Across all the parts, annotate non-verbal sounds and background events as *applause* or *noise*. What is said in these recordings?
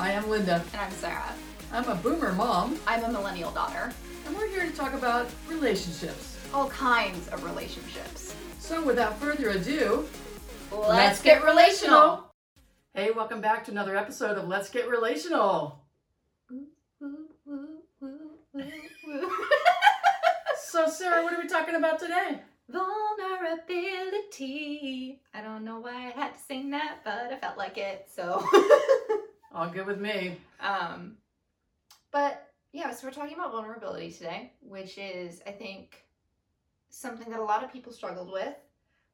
I am Linda. And I'm Sarah. I'm a boomer mom, I'm a millennial daughter. and we're here to talk about relationships. All kinds of relationships. So, without further ado, Let's, get relational. Hey, welcome back to another episode of Let's Get Relational. *laughs* So, Sarah, what are we talking about today? Vulnerability. I don't know why I had to sing that, but I felt like it, so. *laughs* All good with me. um, but yeah, so we're talking about vulnerability today, which is, I think, something that a lot of people struggled with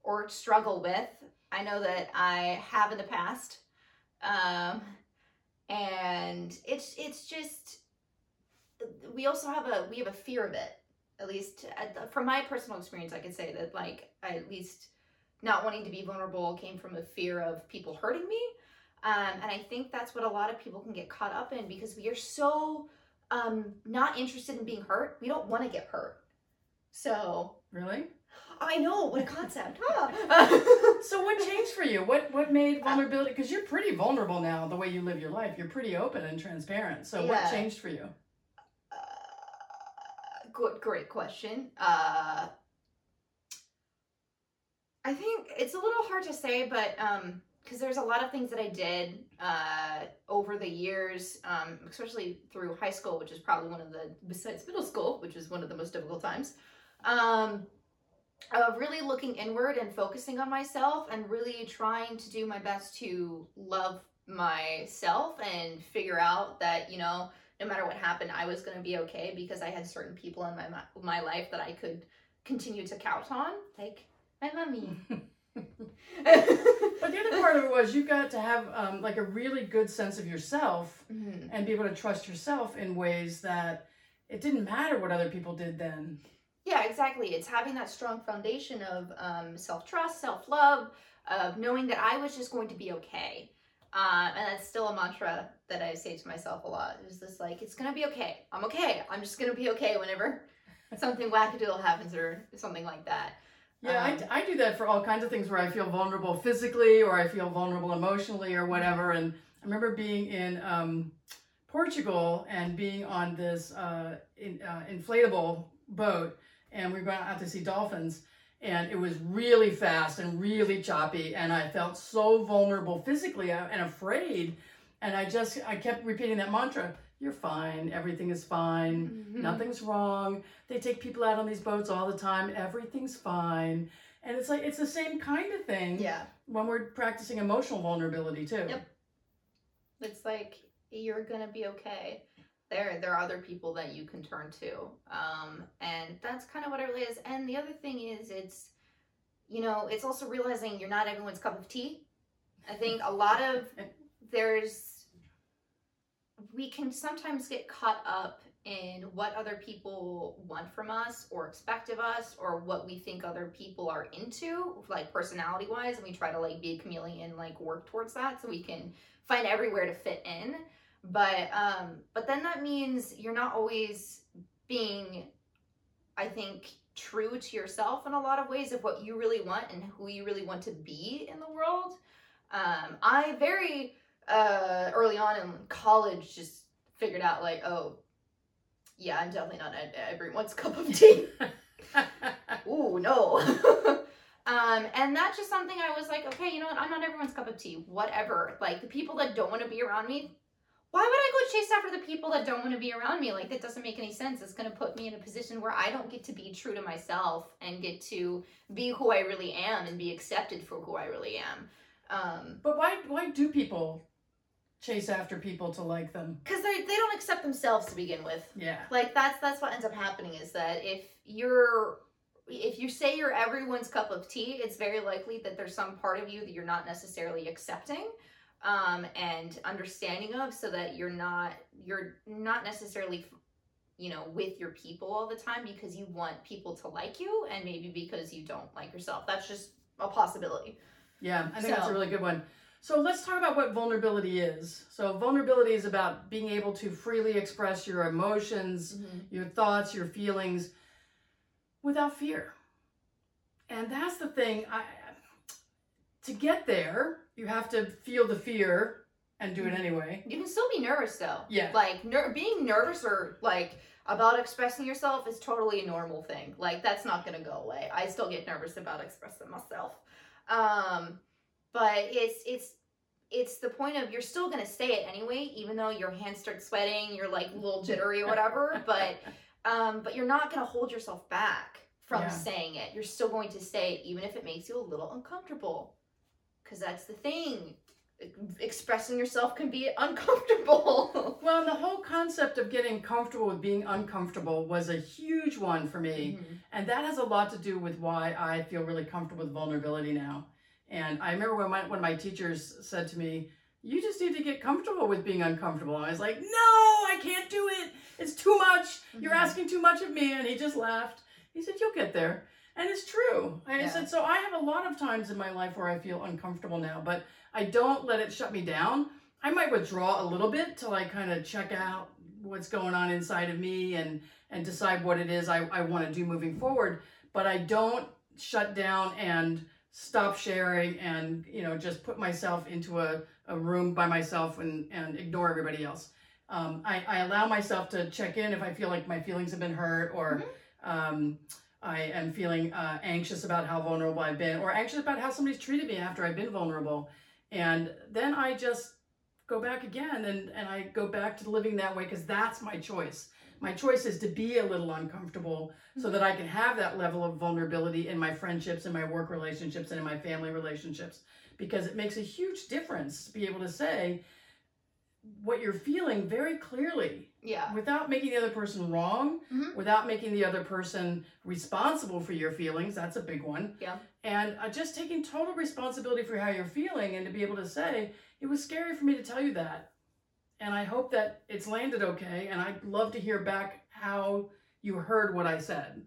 or struggle with. I know that I have in the past. Um, and it's it's just we also have a we have a fear of it at least at, from my personal experience i can say that like i at least not wanting to be vulnerable came from a fear of people hurting me um, and i think that's what a lot of people can get caught up in because we are so um, not interested in being hurt we don't want to get hurt so Really? i know what a concept Huh? *laughs* So, what changed for you? What what made vulnerability? Because you're pretty vulnerable now, the way you live your life. You're pretty open and transparent. So, what changed for you? Uh, good, great question. Uh, I think it's a little hard to say, but um, because there's a lot of things that I did uh over the years, um, especially through high school, which is probably one of the besides middle school, which is one of the most difficult times. Um, of really looking inward and focusing on myself and really trying to do my best to love myself and figure out that you know no matter what happened, I was going to be okay because I had certain people in my my life that I could continue to count on, like my mommy. *laughs* *laughs* But the other part of it was you've got to have um, like a really good sense of yourself Mhm. and be able to trust yourself in ways that it didn't matter what other people did then. Yeah, exactly. It's having that strong foundation of um, self trust, self love, of knowing that I was just going to be okay. Uh, and that's still a mantra that I say to myself a lot. It's just like, it's going to be okay. I'm okay. I'm just going to be okay whenever *laughs* something wackadoodle happens or something like that. Yeah, Um, I, I do that for all kinds of things where I feel vulnerable physically or I feel vulnerable emotionally or whatever. And I remember being in um, Portugal and being on this uh, in, uh, inflatable boat, and we were going out to see dolphins. And it was really fast and really choppy, and I felt so vulnerable physically uh, and afraid. And I just I kept repeating that mantra: "You're fine. Everything is fine. Mhm. Nothing's wrong. They take people out on these boats all the time. Everything's fine." And it's like it's the same kind of thing Yeah. when we're practicing emotional vulnerability too. Yep. It's like you're gonna be okay. There, there are other people that you can turn to, um, and that's kind of what it really is. And the other thing is, it's you know, it's also realizing you're not everyone's cup of tea. I think a lot of *laughs* there's we can sometimes get caught up in what other people want from us or expect of us or what we think other people are into like personality wise and we try to like be a chameleon like work towards that so we can find everywhere to fit in. But um but then that means you're not always being i think true to yourself in a lot of ways of what you really want and who you really want to be in the world. Um i very uh early on in college just figured out like oh yeah i'm definitely not everyone's cup of tea *laughs* Ooh, no. *laughs* um, and that's just something I was like, okay, you know what? I'm not everyone's cup of tea. Whatever. Like the people that don't want to be around me, why would I go chase after the people that don't want to be around me? Like that doesn't make any sense. It's gonna put me in a position where I don't get to be true to myself and get to be who I really am and be accepted for who I really am. Um, But why why do people chase after people to like them? because they they don't accept themselves to begin with. Yeah. like that's that's what ends up happening is that if you're if you say you're everyone's cup of tea it's very likely that there's some part of you that you're not necessarily accepting um, and understanding of so that you're not you're not necessarily you know with your people all the time because you want people to like you and maybe because you don't like yourself that's just a possibility Yeah, I think that's a really good one. So let's talk about what vulnerability is. So vulnerability is about being able to freely express your emotions, your thoughts, your feelings without fear. And that's the thing I to get there, you have to feel the fear and do it anyway. You can still be nervous though. Yeah. Like ner- being nervous or like about expressing yourself is totally a normal thing. Like that's not gonna go away. I still get nervous about expressing myself. Um, but it's it's it's the point of you're still gonna say it anyway, even though your hands start sweating, you're like a little jittery or whatever. *laughs* but um, but you're not gonna hold yourself back from Yeah. saying it. You're still going to say it, even if it makes you a little uncomfortable. Because that's the thing. Expressing yourself can be uncomfortable. *laughs* Well, the whole concept of getting comfortable with being uncomfortable was a huge one for me. Mhm. And that has a lot to do with why I feel really comfortable with vulnerability now. And I remember when my, one of my teachers said to me, You just need to get comfortable with being uncomfortable. And I was like, No, I can't do it. It's too much. You're Mhm. asking too much of me. And he just laughed. He said, You'll get there. And it's true. I Yeah. said, So I have a lot of times in my life where I feel uncomfortable now, but I don't let it shut me down. I might withdraw a little bit till I kind of check out what's going on inside of me and and decide what it is I, I want to do moving forward. But I don't shut down and stop sharing and you know just put myself into a, a room by myself and, and ignore everybody else. Um, I, I allow myself to check in if I feel like my feelings have been hurt or um, I am feeling uh, anxious about how vulnerable I've been or anxious about how somebody's treated me after I've been vulnerable. And then I just go back again and, and I go back to living that way because that's my choice. My choice is to be a little uncomfortable so that I can have that level of vulnerability in my friendships and my work relationships and in my family relationships because it makes a huge difference to be able to say what you're feeling very clearly Yeah. without making the other person wrong, Mhm. without making the other person responsible for your feelings. That's a big one. Yeah. And uh, just taking total responsibility for how you're feeling and to be able to say, it was scary for me to tell you that. And I hope that it's landed okay. And I'd love to hear back how you heard what I said.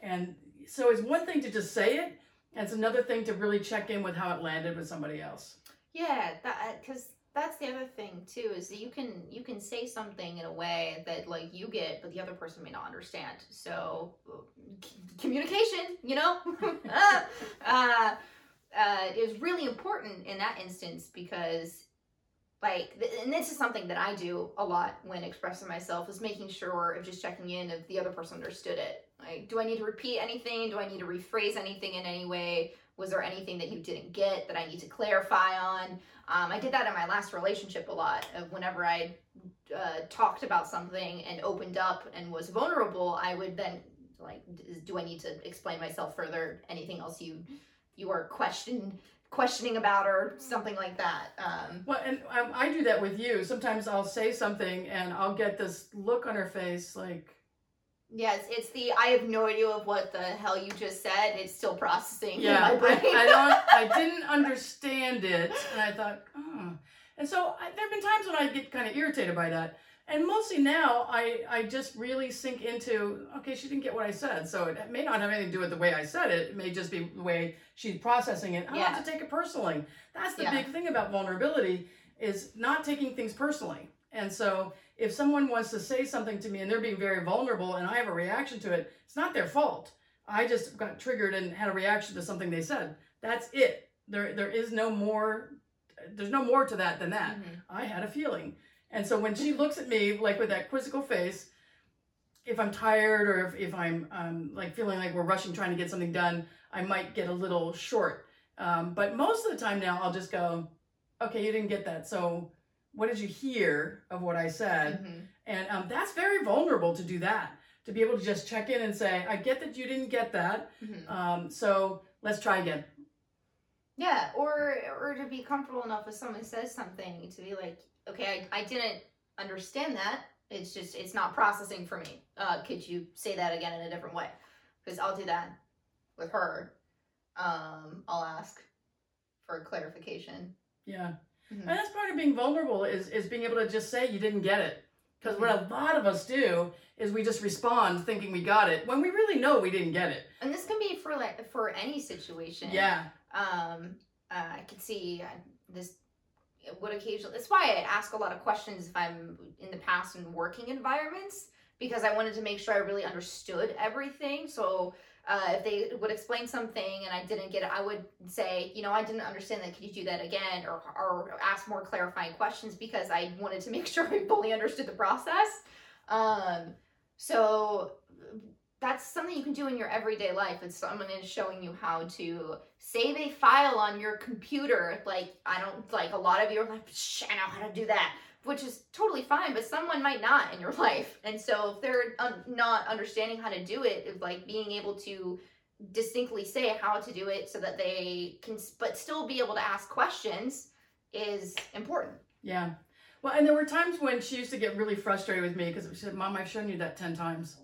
And so it's one thing to just say it, and it's another thing to really check in with how it landed with somebody else. Yeah, that because that's the other thing too is that you can you can say something in a way that like you get, but the other person may not understand. So c- communication, you know, uh, *laughs* uh, uh, is really important in that instance because like and this is something that i do a lot when expressing myself is making sure of just checking in if the other person understood it. Like do i need to repeat anything? Do i need to rephrase anything in any way? Was there anything that you didn't get that i need to clarify on? Um, i did that in my last relationship a lot of whenever i uh, talked about something and opened up and was vulnerable i would then like do i need to explain myself further? Anything else you you are question questioning about or something like that um, Well, and um, I do that with you. Sometimes I'll say something and I'll get this look on her face like, Yes, it's the I have no idea of what the hell you just said. It's still processing yeah, in my I. I don't, *laughs* I didn't understand it, and I thought, oh. And so I, there have been times when I get kind of irritated by that, and mostly now I, I just really sink into, okay, she didn't get what I said, so it may not have anything to do with the way I said it. It may just be the way she's processing it. I don't Yeah. have to take it personally. That's the Yeah. big thing about vulnerability is not taking things personally. And so if someone wants to say something to me and they're being very vulnerable and I have a reaction to it, it's not their fault. I just got triggered and had a reaction to something they said. That's it. There there is no more there's no more to that than that. Mhm. I had a feeling. And so when she looks at me like with that quizzical face, if I'm tired or if, if I'm um, like feeling like we're rushing trying to get something done, I might get a little short. Um, but most of the time now I'll just go, okay, you didn't get that. So what did you hear of what I said? Mhm. And um, that's very vulnerable to do that, to be able to just check in and say, I get that you didn't get that. Mhm. Um, so let's try again. Yeah, or or to be comfortable enough if someone says something to be like, okay, I, I didn't understand that. It's just it's not processing for me. Uh, could you say that again in a different way? Because I'll do that with her. Um, I'll ask for clarification. Yeah. Mhm. And that's part of being vulnerable is, is being able to just say you didn't get it. Because what a lot of us do is we just respond thinking we got it when we really know we didn't get it. And this can be for like for any situation. Yeah. um, uh, I could see uh, this would occasionally. That's why I ask a lot of questions if I'm in the past in working environments because I wanted to make sure I really understood everything. So uh, if they would explain something and I didn't get it, I would say, you know, I didn't understand that. Could you do that again, or or ask more clarifying questions because I wanted to *laughs* make sure I fully understood the process. Um, so that's something you can do in your everyday life. It's someone is showing you how to save a file on your computer. Like I don't like a lot of you are like, I know how to do that, which is totally fine. But someone might not in your *laughs* life, and so if they're un- not understanding how to do it, like being able to distinctly say how to do it so that they can, but still be able to ask questions is important. Yeah. Well, and there were times when she used to get really frustrated with me because she said, Mom, I've shown you that 10 times.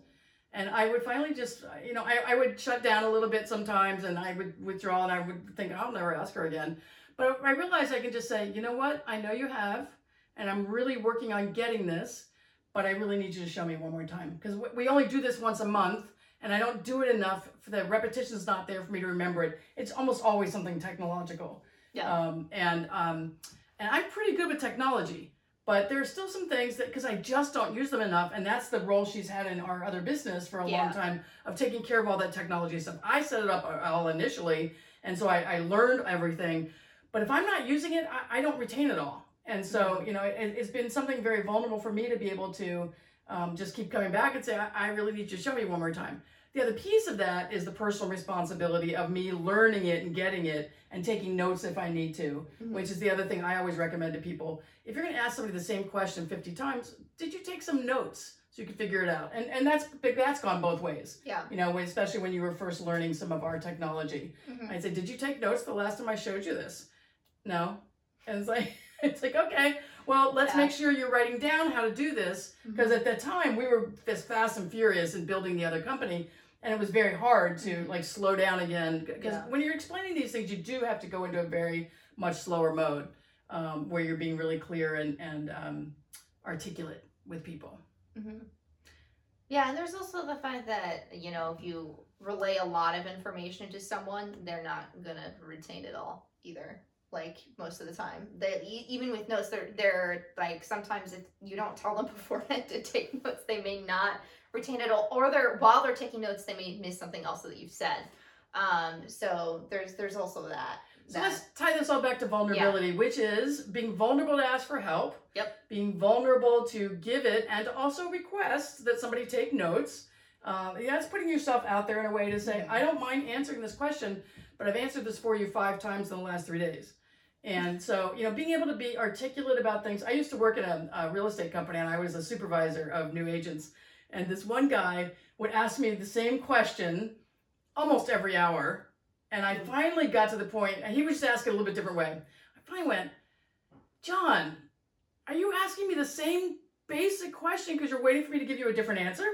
And I would finally just, you know, I, I would shut down a little bit sometimes and I would withdraw and I would think, I'll never ask her again. But I realized I can just say, you know what? I know you have, and I'm really working on getting this, but I really need you to show me one more time. Because we only do this once a month and I don't do it enough. For the repetition's not there for me to remember it. It's almost always something technological. Yeah. Um, and um, and I'm pretty good with technology, but there's still some things that because I just don't use them enough, and that's the role she's had in our other business for a Yeah. long time of taking care of all that technology stuff. I set it up all initially, and so I, I learned everything. But if I'm not using it, I, I don't retain it all. And so, you know, it, it's been something very vulnerable for me to be able to um, just keep coming back and say, I, I really need you to show me one more time. The other piece of that is the personal responsibility of me learning it and getting it and taking notes if I need to, Mhm. which is the other thing I always recommend to people. If you're going to ask somebody the same question 50 times, did you take some notes so you can figure it out? And and that's that's gone both ways. Yeah. You know, especially when you were first learning some of our technology. Mhm. I'd say, "Did you take notes the last time I showed you this?" No. And it's like *laughs* it's like, "Okay, well, let's Yeah. make sure you're writing down how to do this because at that time we were fast and furious in building the other company and it was very hard to like slow down again because Yeah. when you're explaining these things you do have to go into a very much slower mode um, where you're being really clear and, and um, articulate with people hmm Yeah, and there's also the fact that you know if you relay a lot of information to someone, they're not gonna retain it all either. Like most of the time, they even with notes, they're they're like sometimes if you don't tell them *laughs* beforehand to take notes, they may not retain it all, or they're while they're taking notes, they may miss something else that you've said. Um, so there's there's also that. so that let's tie this all back to vulnerability which is being vulnerable to ask for help Yep. being vulnerable to give it and to also request that somebody take notes uh, yeah, it's putting yourself out there in a way to say i don't mind answering this question but i've answered this for you five times in the last three days and so you know being able to be articulate about things i used to work at a, a real estate company and i was a supervisor of new agents and this one guy would ask me the same question almost every hour and I finally got to the point, and he was just asking a little bit different way. I finally went, John, are you asking me the same basic question because you're waiting for me to give you a different answer?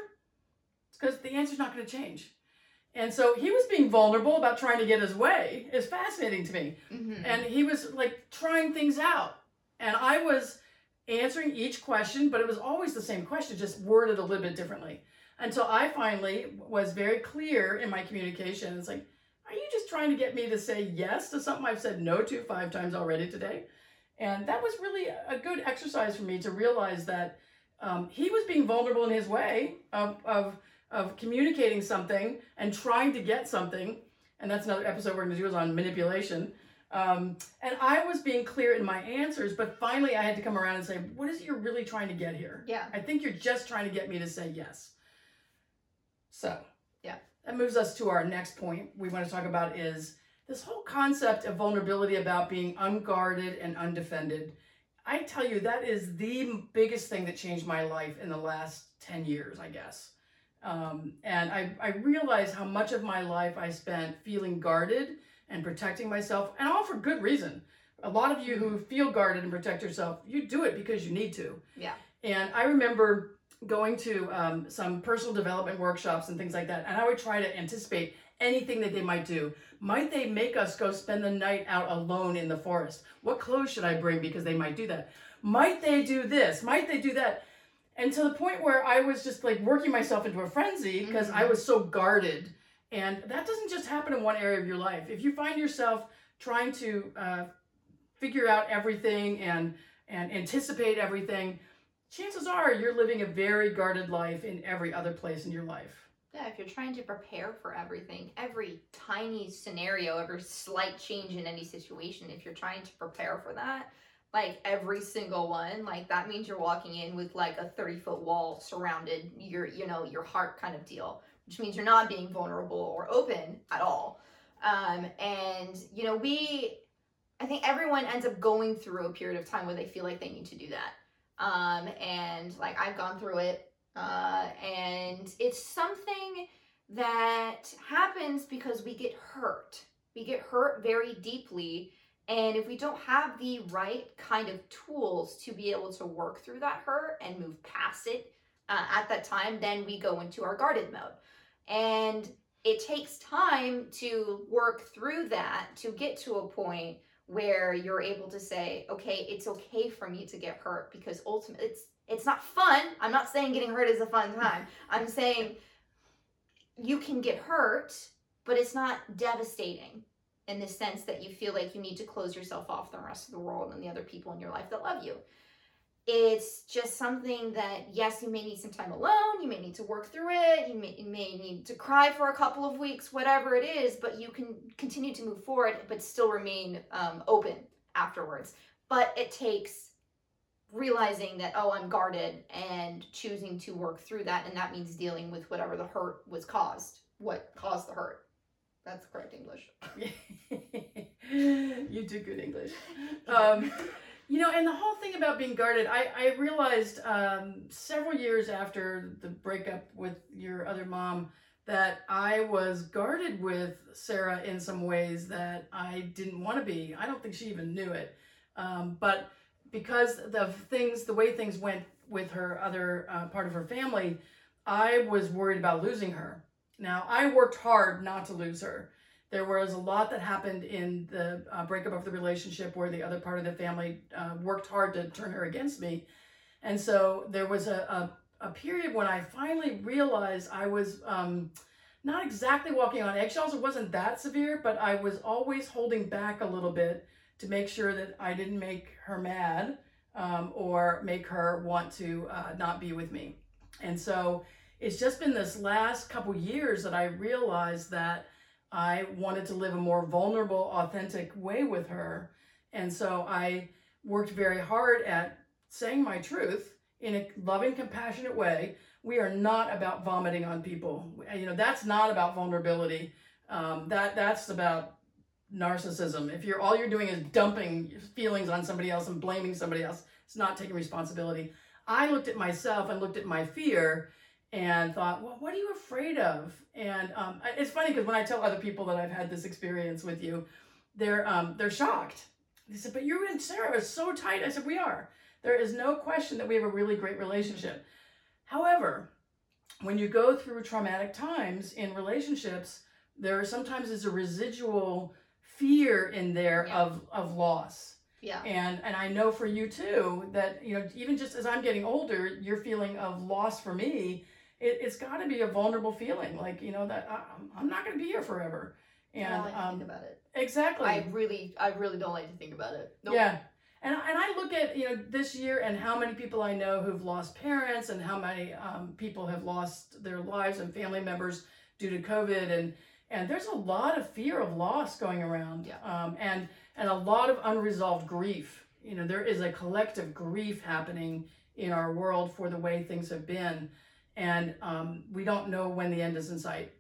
It's because the answer's not going to change. And so he was being vulnerable about trying to get his way. It's fascinating to me. Mhm. And he was like trying things out. And I was answering each question, but it was always the same question, just worded a little bit differently. Until I finally was very clear in my communication. It's like, are you just trying to get me to say yes to something I've said no to five times already today? And that was really a good exercise for me to realize that um, he was being vulnerable in his way of, of, of communicating something and trying to get something. And that's another episode we're going to do is on manipulation. Um, and I was being clear in my answers, but finally I had to come around and say, what is it you're really trying to get here? yeah. I think you're just trying to get me to say yes. So, Yeah. That moves us to our next point we want to talk about is this whole concept of vulnerability about being unguarded and undefended. I tell you, that is the biggest thing that changed my life in the last 10 years, I guess. Um, and I, I realized how much of my life I spent feeling guarded and protecting myself, and all for good reason. A lot of you who feel guarded and protect yourself, you do it because you need to. Yeah. And I remember going to um, some personal development workshops and things like that, and I would try to anticipate anything that they might do. Might they make us go spend the night out alone in the forest? What clothes should I bring because they might do that? Might they do this? Might they do that? And to the point where I was just like working myself into a frenzy because I Mhm. was so guarded. And that doesn't just happen in one area of your life. If you find yourself trying to uh, figure out everything and and anticipate everything, chances are you're living a very guarded life in every other place in your life. Yeah, if you're trying to prepare for everything, every tiny scenario, every slight change in any situation, if you're trying to prepare for that, like every single one, like that means you're walking in with like a 30 foot wall surrounded your, you know, your heart kind of deal, which means you're not being vulnerable or open at all. Um, and, you know, we, I think everyone ends up going through a period of time where they feel like they need to do that. Um, and like I've gone through it uh, and it's something that happens because we get hurt. We get hurt very deeply. And if we don't have the right kind of tools to be able to work through that hurt and move past it uh, at that time, then we go into our guarded mode. And it takes time to work through that to get to a point where you're able to say, okay, it's okay for me to get hurt because ultimately it's it's not fun. I'm not saying getting hurt is a fun time. I'm saying you can get hurt, but it's not devastating in the sense that you feel like you need to close yourself off from the rest of the world and the other people in your life that love you. It's just something that, yes, you may need some time alone, you may need to work through it, you may, you may need to cry for a couple of weeks, whatever it is, but you can continue to move forward, but still remain um, open afterwards. But it takes realizing that oh i'm guarded and choosing to work through that and that means dealing with whatever the hurt was caused what caused the hurt that's correct english. *laughs* You do good english. *laughs* Um, you know and the whole thing about being guarded i, I realized um, several years after the breakup with your other mom that i was guarded with sarah in some ways that i didn't want to be. I don't think she even knew it. Um, but because the things, the way things went with her other uh, part of her family, I was worried about losing her. Now, I worked hard not to lose her. There was a lot that happened in the uh, breakup of the relationship where the other part of the family uh, worked hard to turn her against me. And so there was a, a, a period when I finally realized I was um, not exactly walking on eggshells. It wasn't that severe, but I was always holding back a little bit to make sure that I didn't make her mad um, or make her want to uh, not be with me. And so it's just been this last couple years that I realized that I wanted to live a more vulnerable, authentic way with her. And so I worked very hard at saying my truth in a loving, compassionate way. We are not about vomiting on people. You know, that's not about vulnerability. Um, that that's about narcissism. If you're all you're doing is dumping feelings on somebody else and blaming somebody else, it's not taking responsibility. I looked at myself and looked at my fear and thought, well, what are you afraid of? And um, it's funny because when I tell other people that I've had this experience with you, they're um, they're shocked. They said, but you and Sarah are so tight. I said, we are. There is no question that we have a really great relationship. However, when you go through traumatic times in relationships, there sometimes is a residual fear in there Yeah. of of loss. yeah And and I know for you too that you know even just as I'm getting older, your feeling of loss for me, it, it's got to be a vulnerable feeling. Like you know that I, I'm- I'm not going to be here forever. I And don't like to um, think about it exactly. i really i really don't like to think about it Nope. Yeah. And, and I look at, you know, this year and how many people I know who've lost parents and how many um, people have lost their lives and family members due to COVID. And, and there's a lot of fear of loss going around. Yeah. Um, and, and a lot of unresolved grief. You know, there is a collective grief happening in our world for the way things have been. And um, we don't know when the end is in sight.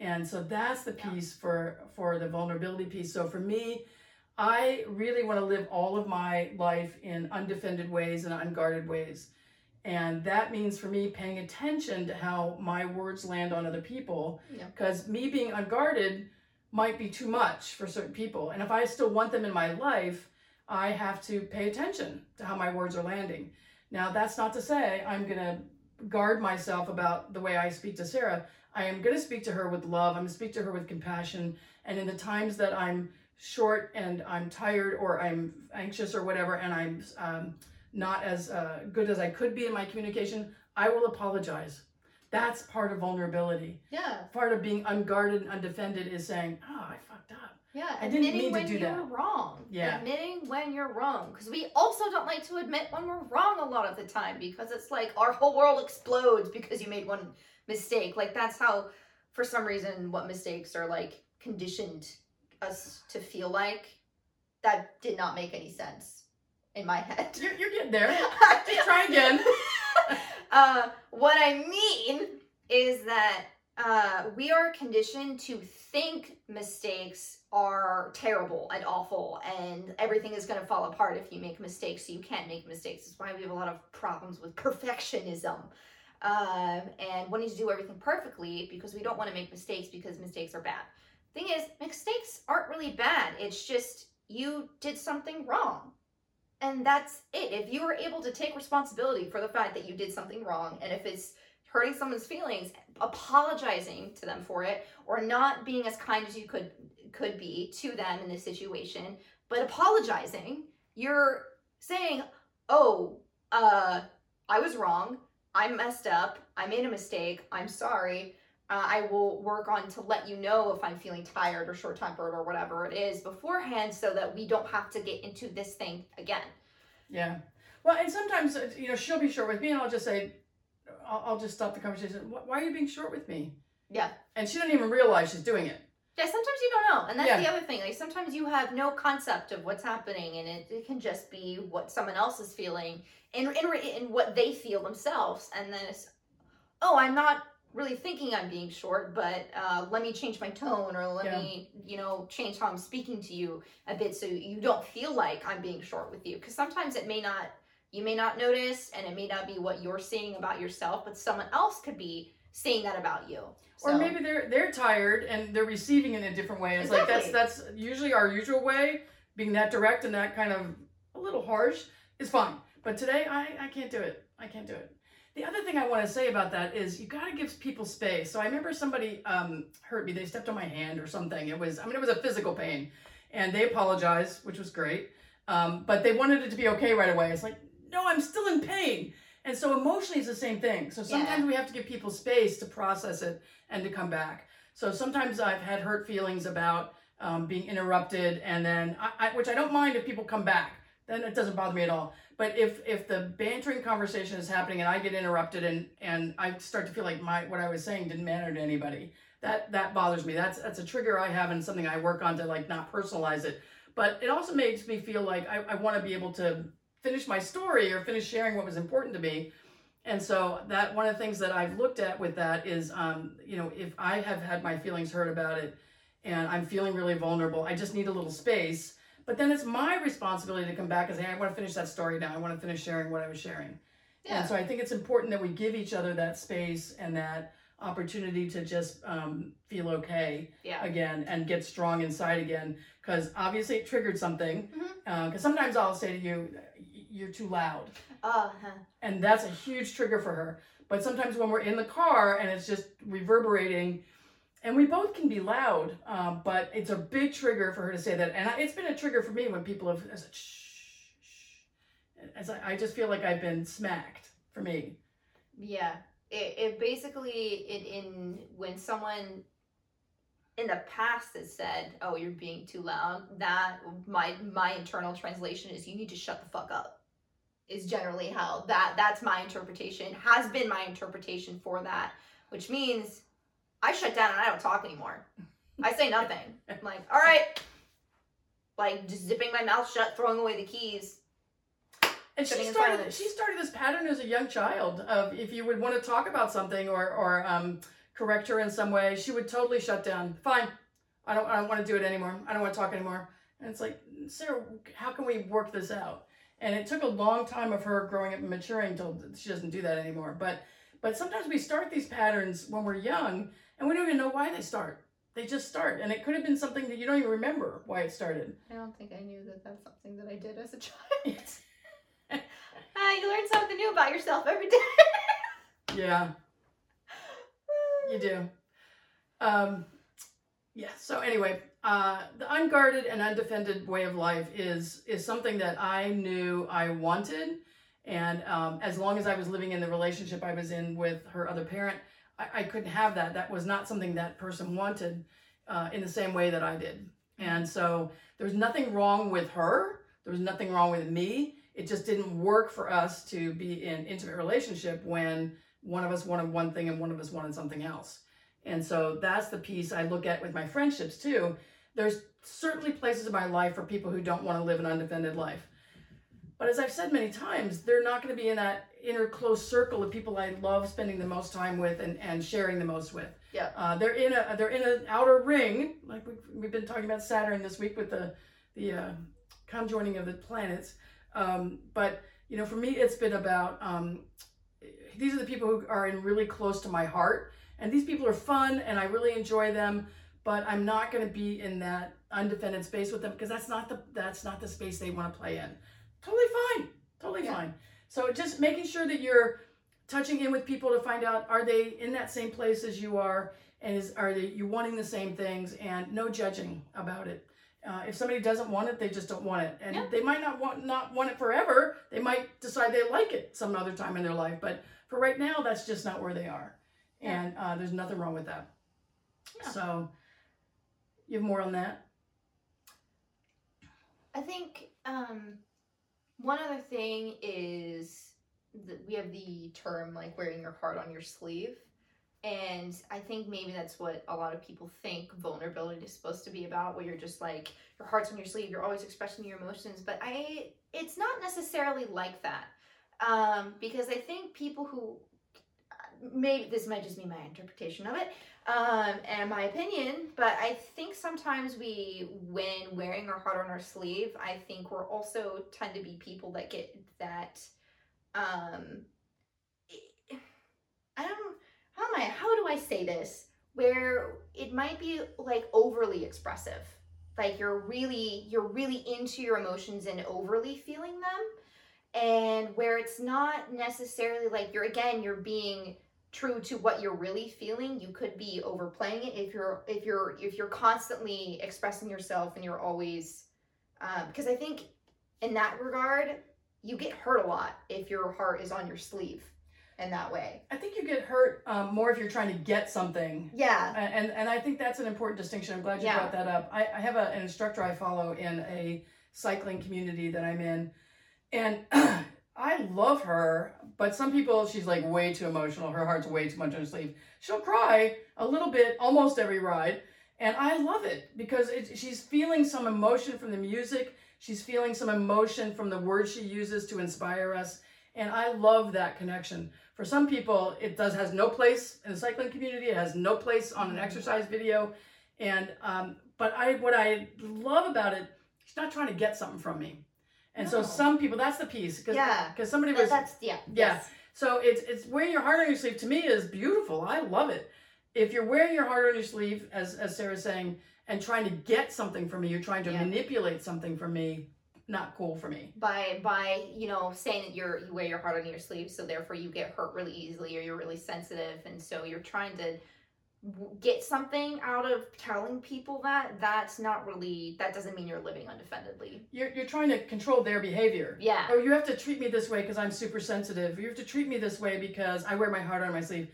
And so that's the Yeah. piece for, for the vulnerability piece. So for me, I really want to live all of my life in undefended ways and unguarded ways. And that means for me paying attention to how my words land on other people. Yeah. Because me being unguarded might be too much for certain people. And if I still want them in my life, I have to pay attention to how my words are landing. Now, that's not to say I'm going to guard myself about the way I speak to Sarah. I am going to speak to her with love. I'm going to speak to her with compassion. And in the times that I'm short and I'm tired or I'm anxious or whatever, and I'm um, not as uh, good as I could be in my communication, I will apologize. That's part of vulnerability. yeah Part of being unguarded and undefended is saying, "Oh, I. Yeah, I didn't admitting mean to when do you're that. wrong. Yeah. Admitting when you're wrong. Because we also don't like to admit when we're wrong a lot of the time because it's like our whole world explodes because you made one mistake. Like that's how, for some reason, what mistakes are like conditioned us to feel like. That did not make any sense in my head. You're, you're getting there. *laughs* Just try again. *laughs* uh, what I mean is that uh, we are conditioned to think mistakes are terrible and awful, and everything is going to fall apart if you make mistakes. So you can't make mistakes. That's why we have a lot of problems with perfectionism. Um, and wanting to do everything perfectly because we don't want to make mistakes because mistakes are bad. Thing is, mistakes aren't really bad. It's just you did something wrong and that's it. If you were able to take responsibility for the fact that you did something wrong, and if it's hurting someone's feelings, apologizing to them for it, or not being as kind as you could could be to them in this situation, but apologizing, you're saying, "Oh, uh, I was wrong. I messed up. I made a mistake. I'm sorry." Uh, I will work on to let you know if I'm feeling tired or short tempered or whatever it is beforehand so that we don't have to get into this thing again. Yeah. Well, and sometimes, uh, you know, she'll be short with me, and I'll just say, I'll, I'll just stop the conversation. Why are you being short with me? Yeah. And she doesn't even realize she's doing it. Yeah, sometimes you don't know. And that's Yeah. the other thing. Like sometimes you have no concept of what's happening and it, it can just be what someone else is feeling and in, in what they feel themselves. And then it's, oh, I'm not really thinking I'm being short, but uh, let me change my tone or let Yeah. me, you know, change how I'm speaking to you a bit so you don't feel like I'm being short with you. Because sometimes it may not, you may not notice and it may not be what you're seeing about yourself, but someone else could be saying that about you. Or maybe they're they're tired and they're receiving in a different way. It's like that's that's usually our usual way, being that direct and that kind of a little harsh is fine. But today I, I can't do it. I can't do it. The other thing I want to say about that is you got to give people space. So I remember somebody um, hurt me. They stepped on my hand or something. It was I mean it was a physical pain, and they apologized, which was great. Um, but they wanted it to be okay right away. It's like no, I'm still in pain. And so emotionally, it's the same thing. So sometimes we have to give people space to process it and to come back. So sometimes I've had hurt feelings about um, being interrupted, and then I, I, which I don't mind if people come back. Then it doesn't bother me at all. But if if the bantering conversation is happening and I get interrupted and and I start to feel like my what I was saying didn't matter to anybody, that that bothers me. That's that's a trigger I have and something I work on to like not personalize it. But it also makes me feel like I, I want to be able to finish my story or finish sharing what was important to me. And so that one of the things that I've looked at with that is, um, you know, if I have had my feelings hurt about it and I'm feeling really vulnerable, I just need a little space. But then it's my responsibility to come back and say, I want to finish that story now. I want to finish sharing what I was sharing. And so I think it's important that we give each other that space and that opportunity to just um, feel okay yeah. again and get strong inside again. Because obviously it triggered something. Because sometimes I'll say to you, "Y- you're too loud Uh, huh. and that's a huge trigger for her. But sometimes when we're in the car and it's just reverberating, and we both can be loud, um, but it's a big trigger for her to say that. And I, it's been a trigger for me when people have said, shh, shh. As I, I just feel like I've been smacked for me. Yeah, it, it basically it in when someone in the past has said, "Oh, you're being too loud." That my my internal translation is, "You need to shut the fuck up." Is generally held. that that's my interpretation has been my interpretation for that, which means I shut down and I don't talk anymore. I say nothing. I'm like, all right, like just zipping my mouth shut, throwing away the keys. And she started she started this pattern as a young child of if you would want to talk about something or or um, correct her in some way, she would totally shut down. Fine, I don't I don't want to do it anymore. I don't want to talk anymore. And it's like, Sarah, how can we work this out? And it took a long time of her growing up and maturing till she doesn't do that anymore. But but sometimes we start these patterns when we're young and we don't even know why they start. They just start, and it could have been something that you don't even remember why it started. I don't think I knew that that's something that I did as a child. *laughs* Ah, you learn something new about yourself every day. *laughs* yeah. You do. Um, yeah. So anyway, uh, the unguarded and undefended way of life is is something that I knew I wanted, and um, as long as I was living in the relationship I was in with her other parent, I, I couldn't have that. That was not something that person wanted uh, in the same way that I did. And so there was nothing wrong with her. There was nothing wrong with me. It just didn't work for us to be in intimate relationship when one of us wanted one thing and one of us wanted something else. And so that's the piece I look at with my friendships too. There's certainly places in my life for people who don't want to live an undefended life. But as I've said many times, they're not going to be in that inner close circle of people I love spending the most time with and, and sharing the most with. Yeah. Uh, they're in a they're in an outer ring, like we've, we've been talking about Saturn this week with the the uh, conjoining of the planets. Um, but you know, for me, it's been about um, these are the people who are in really close to my heart, and these people are fun, and I really enjoy them. But I'm not going to be in that undefended space with them because that's not the that's not the space they want to play in. Totally fine, totally Yeah. fine. So just making sure that you're touching in with people to find out are they in that same place as you are, and is are they you wanting the same things, and no judging about it. Uh, if somebody doesn't want it, they just don't want it, and Yeah. they might not want not want it forever. They might decide they like it some other time in their life, but for right now, that's just not where they are, Yeah. and uh, there's nothing wrong with that. So, you have more on that? I think um, one other thing is that we have the term like wearing your heart on your sleeve. And I think maybe that's what a lot of people think vulnerability is supposed to be about, where you're just like your heart's on your sleeve, you're always expressing your emotions. But I, it's not necessarily like that, um, because I think people who maybe this might just be my interpretation of it, um, and my opinion, but I think sometimes we, when wearing our heart on our sleeve, I think we're also tend to be people that get that. Um, I don't. How am I? How do I say this? Where it might be like overly expressive, like you're really you're really into your emotions and overly feeling them, and where it's not necessarily like you're again you're being true to what you're really feeling you could be overplaying it if you're if you're if you're constantly expressing yourself and you're always um, because i think in that regard you get hurt a lot if your heart is on your sleeve in that way I think you get hurt um, more if you're trying to get something yeah And, and and I think that's an important distinction. I'm glad you Yeah. brought that up. I, I have a, an instructor I follow in a cycling community that I'm in, and *clears throat* I love her. But some people, she's like way too emotional. Her heart's way too much on her sleeve. She'll cry a little bit almost every ride, and I love it because it, she's feeling some emotion from the music. She's feeling some emotion from the words she uses to inspire us, and I love that connection. For some people, it does has no place in the cycling community. It has no place on an exercise video, and um, but I what I love about it, she's not trying to get something from me, and so some people that's the piece because Yeah. because somebody was that's yeah Yeah. yes. so it's it's wearing your heart on your sleeve to me is beautiful. I love it. If you're wearing your heart on your sleeve, as as Sarah's saying, and trying to get something from me, you're trying to Yeah. manipulate something from me. Not cool for me. by by you know saying that you're you wear your heart on your sleeve so therefore you get hurt really easily or you're really sensitive and so you're trying to get something out of telling people that that's not really that doesn't mean you're living undefendedly You're you're trying to control their behavior. yeah Oh, you have to treat me this way because I'm super sensitive. You have to treat me this way because I wear my heart on my sleeve.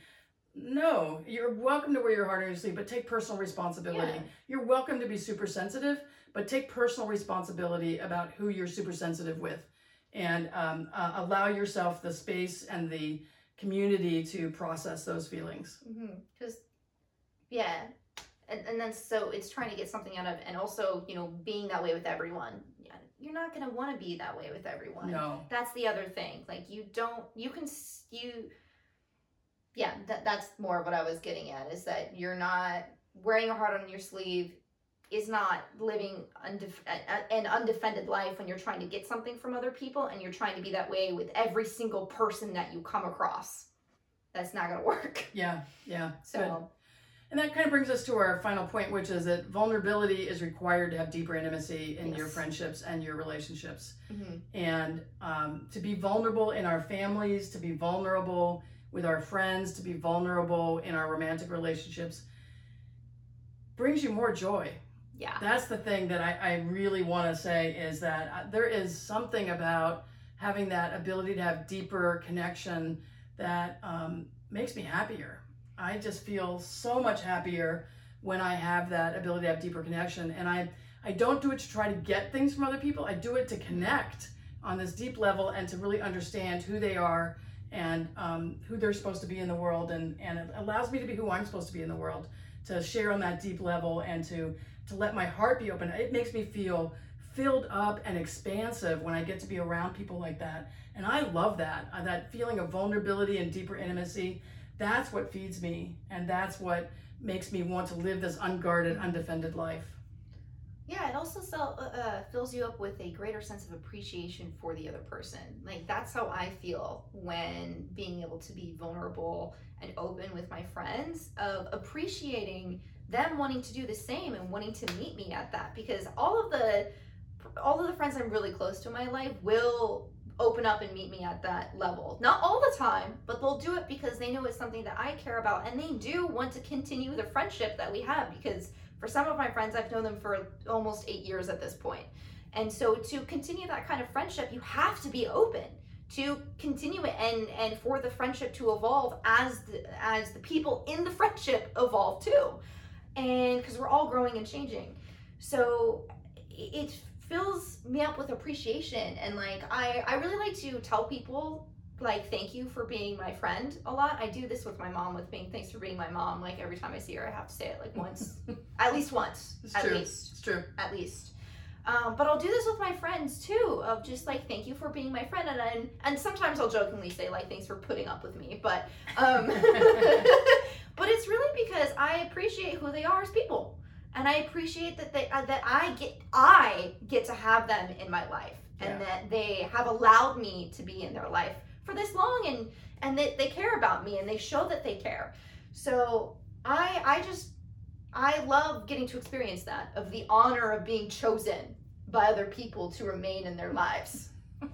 No, you're welcome to wear your heart on your sleeve, but take personal responsibility. Yeah. You're welcome to be super sensitive, but take personal responsibility about who you're super sensitive with, and um, uh, allow yourself the space and the community to process those feelings. because yeah. And, and then so it's trying to get something out of and also you know being that way with everyone. Yeah, you're not going to want to be that way with everyone. No, that's the other thing. Like you don't you can you yeah that, that's more of what i was getting at is that you're not wearing your heart on your sleeve is not living undef- an undefended life when you're trying to get something from other people and you're trying to be that way with every single person that you come across. That's not going to work. Yeah, yeah. so. And that kind of brings us to our final point, which is that vulnerability is required to have deeper intimacy in your friendships and your relationships. mhm. and um, to be vulnerable in our families, to be vulnerable with our friends, to be vulnerable in our romantic relationships brings you more joy. yeah That's the thing that I, I really want to say is that uh, there is something about having that ability to have deeper connection that um, makes me happier. I just feel so much happier when I have that ability to have deeper connection. And I, I don't do it to try to get things from other people. I do it to connect on this deep level and to really understand who they are and um, who they're supposed to be in the world. And, and it allows me to be who I'm supposed to be in the world, to share on that deep level and to, to let my heart be open. It makes me feel filled up and expansive when I get to be around people like that. And I love that, uh, that feeling of vulnerability and deeper intimacy. That's what feeds me. And that's what makes me want to live this unguarded, undefended life. Yeah, it also uh, uh, fills you up with a greater sense of appreciation for the other person. Like, that's how I feel when being able to be vulnerable and open with my friends, of appreciating them wanting to do the same and wanting to meet me at that. Because all of the all of the friends I'm really close to in my life will open up and meet me at that level. Not all the time, but they'll do it because they know it's something that I care about and they do want to continue the friendship that we have because for some of my friends I've known them for almost 8 years at this point. And so to continue that kind of friendship, you have to be open to continue it and and for the friendship to evolve as the, as the people in the friendship evolve too. And because we're all growing and changing. So it fills me up with appreciation and like I I really like to tell people like thank you for being my friend a lot. I do this with my mom with being thanks for being my mom. Like every time I see her, I have to say it like once, *laughs* at least once, It's at true. least, It's true. at least. Um, but I'll do this with my friends too, of just like thank you for being my friend, and and, and sometimes I'll jokingly say like thanks for putting up with me, but um, *laughs* *laughs* but it's really because I appreciate who they are as people, and I appreciate that they uh, that I get I get to have them in my life, and Yeah. that they have allowed me to be in their life for this long, and and that they care about me, and they show that they care. So I I just I love getting to experience that of the honor of being chosen by other people to remain in their lives. *laughs*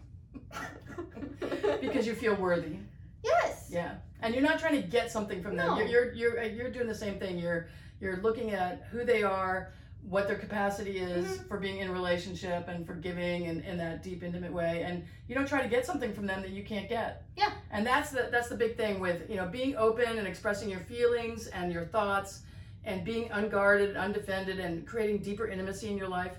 Because you feel worthy. yes. Yeah, and you're not trying to get something from them. No. You're, you're you're uh, you're doing the same thing. You're you're looking at who they are, what their capacity is Mhm. for being in relationship and for giving and in that deep, intimate way. And you don't try to get something from them that you can't get. Yeah. And that's the that's the big thing with you know being open and expressing your feelings and your thoughts, and being unguarded, undefended, and creating deeper intimacy in your life.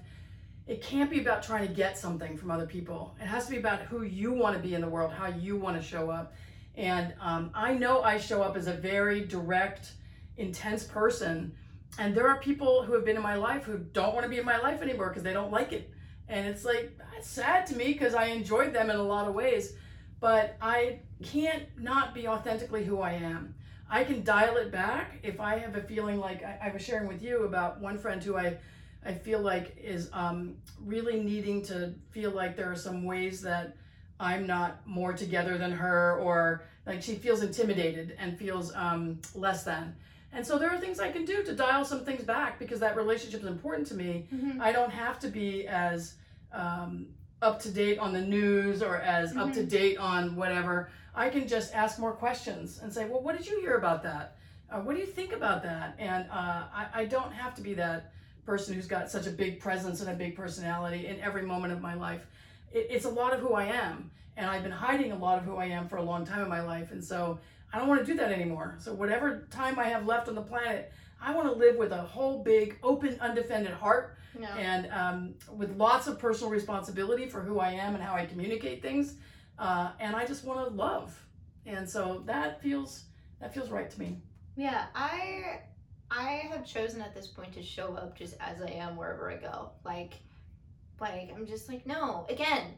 It can't be about trying to get something from other people. It has to be about who you want to be in the world, how you want to show up. And um, I know I show up as a very direct, intense person. And there are people who have been in my life who don't want to be in my life anymore because they don't like it. And it's like, sad to me because I enjoyed them in a lot of ways. But I can't not be authentically who I am. I can dial it back if I have a feeling like I, I was sharing with you about one friend who I, I feel like is um, really needing to feel like there are some ways that I'm not more together than her, or like she feels intimidated and feels um, less than. And so there are things I can do to dial some things back because that relationship is important to me. Mhm. I don't have to be as um, up to date on the news or as up to date on whatever. I can just ask more questions and say, well, what did you hear about that? Uh, what do you think about that? And uh, I, I don't have to be that person who's got such a big presence and a big personality in every moment of my life. It, it's a lot of who I am. And I've been hiding a lot of who I am for a long time in my life. And so I don't want to do that anymore. So, whatever time I have left on the planet, I want to live with a whole big, open, undefended heart No. and um, with lots of personal responsibility for who I am and how I communicate things. Uh, and I just want to love. And so that feels that feels right to me. Yeah, I I have chosen at this point to show up just as I am wherever I go. Like like I'm just like no, again,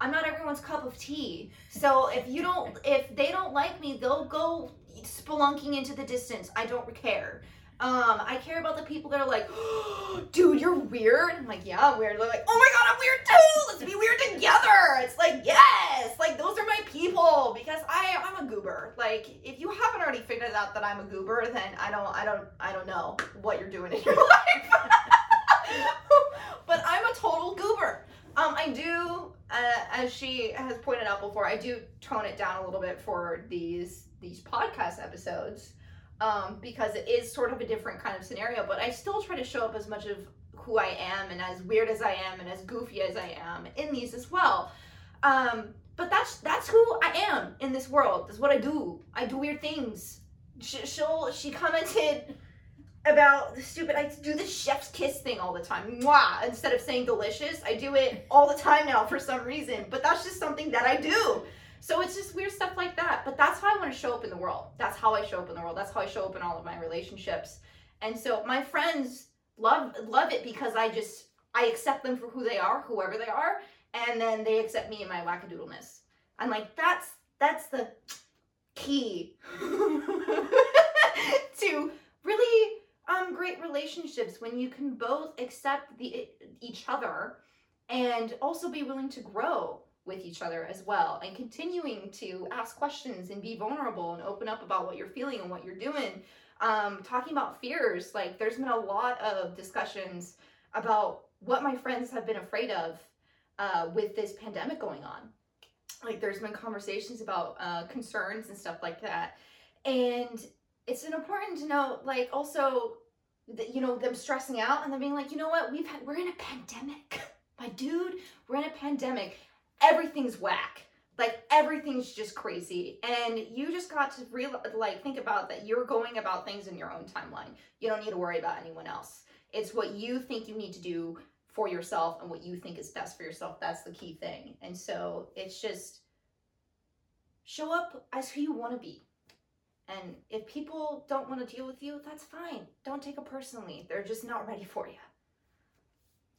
I'm not everyone's cup of tea. So if you don't if they don't like me, they'll go spelunking into the distance. I don't care. Um, I care about the people that are like, *gasps* dude, you're weird. I'm like, yeah, I'm weird. They're like, oh my god, I'm weird too. Let's be weird together. It's like, yes, like those are my people because I I'm a goober. Like, if you haven't already figured out that I'm a goober, then I don't I don't I don't know what you're doing in your *laughs* life. but I'm a total goober. Um, I do, uh, as she has pointed out before, I do tone it down a little bit for these these podcast episodes um, because it is sort of a different kind of scenario. But I still try to show up as much of who I am and as weird as I am and as goofy as I am in these as well. Um, but that's that's who I am in this world. That's what I do. I do weird things. She, she'll she commented about the stupid. I do the chef's kiss thing all the time. Mwah! Instead of saying delicious, I do it all the time now for some reason. But that's just something that I do. So it's just weird stuff like that. But that's how I want to show up in the world. That's how I show up in the world. That's how I show up in all of my relationships. And so my friends love love it because I just I accept them for who they are, whoever they are, and then they accept me and my wackadoodleness. I'm like, that's that's the key *laughs* to really um great relationships when you can both accept the each other and also be willing to grow with each other as well and continuing to ask questions and be vulnerable and open up about what you're feeling and what you're doing. Um, talking about fears like there's been a lot of discussions about what my friends have been afraid of uh, with this pandemic going on. Like there's been conversations about uh, concerns and stuff like that. And it's important to know like also that you know them stressing out and then being like you know what? We've had we're in a pandemic. *laughs* My dude we're in a pandemic. Everything's whack. Like everything's just crazy. And you just got to real like think about that you're going about things in your own timeline. You don't need to worry about anyone else. It's what you think you need to do for yourself and what you think is best for yourself. That's the key thing. And so it's just show up as who you want to be and if people don't want to deal with you that's fine don't take it personally they're just not ready for you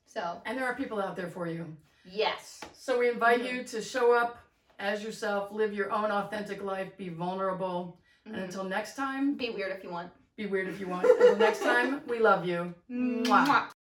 so And there are people out there for you. yes So we invite you to show up as yourself, live your own authentic life, be vulnerable. And Mhm. until next time, be weird if you want be weird if you want. Until next time, we love you. *laughs* Mwah. Mwah.